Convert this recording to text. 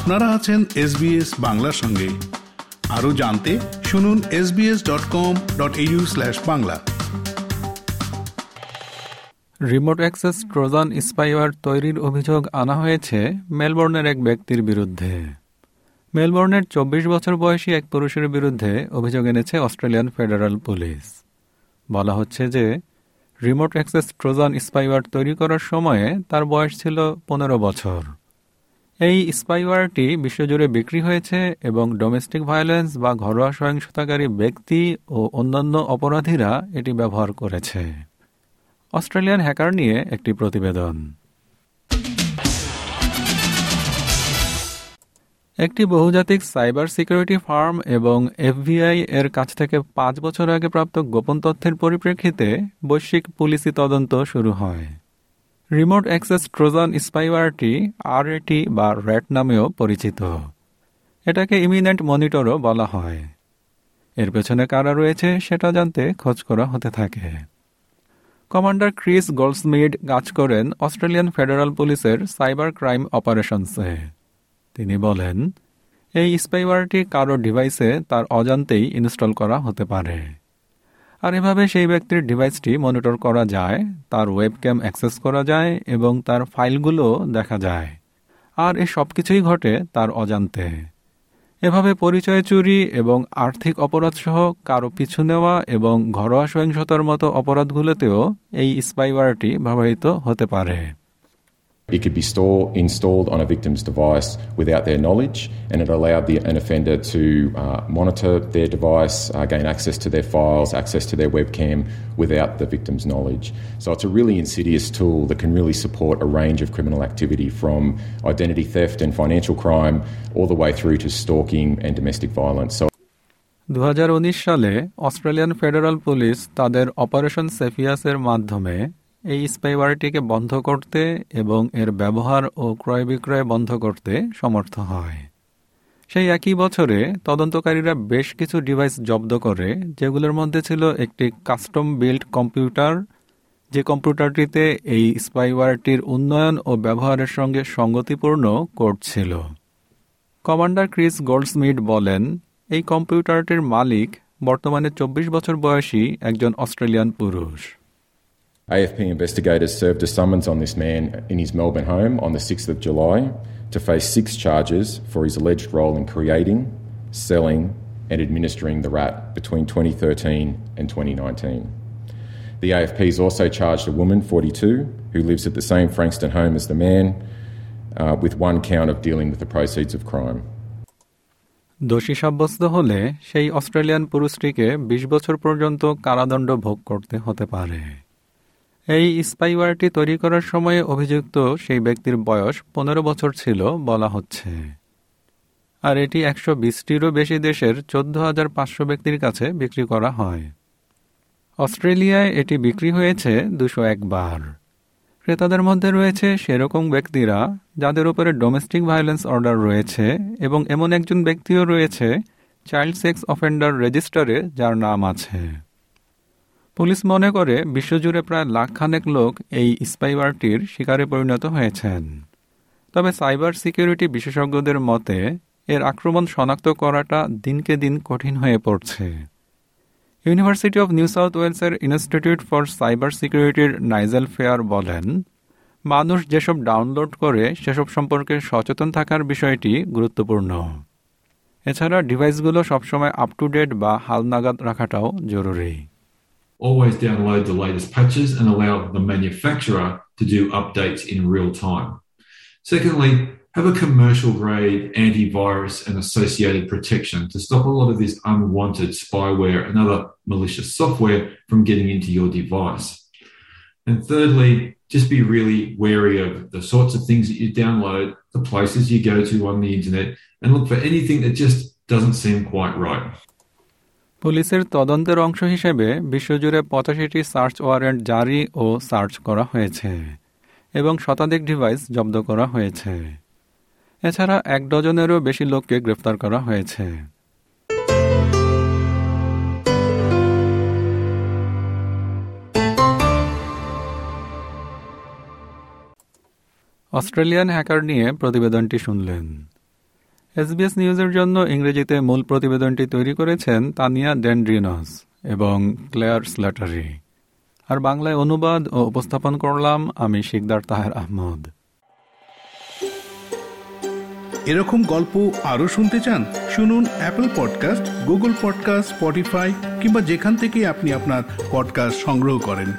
আপনারা আছেন এসবিএস বাংলার সঙ্গে। আরও জানতে শুনুন SBS dot com dot Bangla. Remote access Trojan spyware তৈরির অভিযোগ আনা হয়েছে মেলবোর্নের এক ব্যক্তির বিরুদ্ধে। মেলবোর্নের চব্বিশ বছর বয়সী এক পুরুষের বিরুদ্ধে অভিযোগ এনেছে অস্ট্রেলিয়ান ফেডারেল পুলিশ। বলা হচ্ছে যে রিমোট অ্যাক্সেস ট্রোজান স্পাইওয়ার তৈরি করার সময়ে তার বয়স ছিল পনেরো বছর। এই স্পাইওয়ারটি বিশ্বজুড়ে বিক্রি হয়েছে এবং ডোমেস্টিক ভায়োলেন্স বা ঘরোয়া সহিংসতাকারী ব্যক্তি ও অন্যান্য অপরাধীরা এটি ব্যবহার করেছে। অস্ট্রেলিয়ান হ্যাকার নিয়ে একটি প্রতিবেদন। একটি বহুজাতিক সাইবার সিকিউরিটি ফার্ম এবং এফবিআই এর কাছ থেকে পাঁচ বছর আগে প্রাপ্ত গোপন তথ্যের পরিপ্রেক্ষিতে বৈশ্বিক পুলিশি তদন্ত শুরু হয়। রিমোট অ্যাক্সেস ট্রোজান স্পাইওয়ারটি আর এটি বা র্যাট নামেও পরিচিত। এটাকে ইমিনেন্ট মনিটরও বলা হয়। এর পেছনে কারা রয়েছে সেটা জানতে খোঁজ করা হতে থাকে। কমান্ডার ক্রিস গোল্ডসমিড কাজ করেন অস্ট্রেলিয়ান ফেডারাল পুলিশের সাইবার ক্রাইম অপারেশনসে। তিনি বলেন, এই স্পাইওয়ারটি কারও ডিভাইসে তার অজান্তেই ইনস্টল করা হতে পারে। আর এভাবে সেই ব্যক্তির ডিভাইসটি মনিটর করা যায়, তার ওয়েবক্যাম অ্যাক্সেস করা যায় এবং তার ফাইলগুলো দেখা যায়। আর এ সব কিছুই ঘটে তার অজান্তে। এভাবে পরিচয় চুরি এবং আর্থিক অপরাধসহ কারও পিছু নেওয়া এবং ঘরোয়া সহিংসতার মতো অপরাধগুলোতেও এই স্পাইওয়ারটি ব্যবহৃত হতে পারে। It could be store, installed on a victim's device without their knowledge, and it allowed the, an offender to uh, monitor their device, uh, gain access to their files, access to their webcam without the victim's knowledge. So it's a really insidious tool that can really support a range of criminal activity from identity theft and financial crime all the way through to stalking and domestic violence. So দু সালে Australian federal police তাদের operation সেফিয়াসের মাধ্যমে এই স্পাইওয়ারটিকে বন্ধ করতে এবং এর ব্যবহার ও ক্রয় বিক্রয় বন্ধ করতে সমর্থ হয়। সেই একই বছরে তদন্তকারীরা বেশ কিছু ডিভাইস জব্দ করে, যেগুলোর মধ্যে ছিল একটি কাস্টম বিল্ড কম্পিউটার, যে কম্পিউটারটিতে এই স্পাইওয়ারটির উন্নয়ন ও ব্যবহারের সঙ্গে সঙ্গতিপূর্ণ কোড ছিল। কমান্ডার ক্রিস গোল্ডসমিড বলেন, এই কম্পিউটারটির মালিক বর্তমানে চব্বিশ বছর বয়সী একজন অস্ট্রেলিয়ান পুরুষ। AFP investigators served a summons on this man in his Melbourne home on the 6th of July to face six charges for his alleged role in creating, selling, and administering the rat between 2013 and 2019. The AFP has also charged a woman, 42, who lives at the same Frankston home as the man, uh, with one count of dealing with the proceeds of crime. দোষী সাব্যস্ত হলে সেই Australian পুরুষটিকে বিশ বছর পর্যন্ত কারাদণ্ড ভোগ করতে হতে পারে এই স্পাইওয়ারটি তৈরি করার সময়ে অভিযুক্ত সেই ব্যক্তির বয়স পনেরো বছর ছিল বলা হচ্ছে। আর এটি একশো বিশটিরও বেশি দেশের চোদ্দ হাজার পাঁচশো ব্যক্তির কাছে বিক্রি করা হয়। অস্ট্রেলিয়ায় এটি বিক্রি হয়েছে দুশো একবার। ক্রেতাদের মধ্যে রয়েছে সেরকম ব্যক্তিরা যাদের উপরে ডোমেস্টিক ভায়োলেন্স অর্ডার রয়েছে এবং এমন একজন ব্যক্তিও রয়েছে চাইল্ড সেক্স অফেন্ডার রেজিস্টারে যার নাম আছে। পুলিশ মনে করে বিশ্বজুড়ে প্রায় লাখখানেক লোক এই স্পাইওয়ারটির শিকারে পরিণত হয়েছেন। তবে সাইবার সিকিউরিটি বিশেষজ্ঞদের মতে, এর আক্রমণ শনাক্ত করাটা দিনকে দিন কঠিন হয়ে পড়ছে। ইউনিভার্সিটি অব নিউ সাউথ ওয়েলসের ইনস্টিটিউট ফর সাইবার সিকিউরিটির নাইজেল ফেয়ার বলেন, মানুষ যেসব ডাউনলোড করে সেসব সম্পর্কে সচেতন থাকার বিষয়টি গুরুত্বপূর্ণ। এছাড়া ডিভাইসগুলো সবসময় আপ টু ডেট বা হালনাগাদ রাখাটাও জরুরি। Always download the latest patches and allow the manufacturer to do updates in real time. Secondly, have a commercial grade antivirus and associated protection to stop a lot of this unwanted spyware and other malicious software from getting into your device. And thirdly, just be really wary of the sorts of things that you download, the places you go to on the internet, and look for anything that just doesn't seem quite right. পুলিশের তদন্তের অংশ হিসেবে বিশ্বজুড়ে পঁচাশিটি search warrant জারি ও search করা হয়েছে এবং শতাধিক ডিভাইস জব্দ করা হয়েছে। এছাড়া এক ডজনেরও বেশি লোককে গ্রেফতার করা হয়েছে। অস্ট্রেলিয়ান হ্যাকার নিয়ে প্রতিবেদনটি শুনলেন। এসবিএস নিউজের জন্য ইংরেজিতে মূল প্রতিবেদনটি তৈরি করেছেন তানিয়া ডেন্ড্রিনস এবং ক্লেয়ার স্ল্যাটারি। আর বাংলায় অনুবাদ ও উপস্থাপন করলাম আমি শিকদার তাহের আহমদ। এরকম গল্প আরও শুনতে চান, শুনুন Apple podcast Google podcast Spotify কিংবা যেখান থেকে আপনি আপনার পডকাস্ট সংগ্রহ করেন।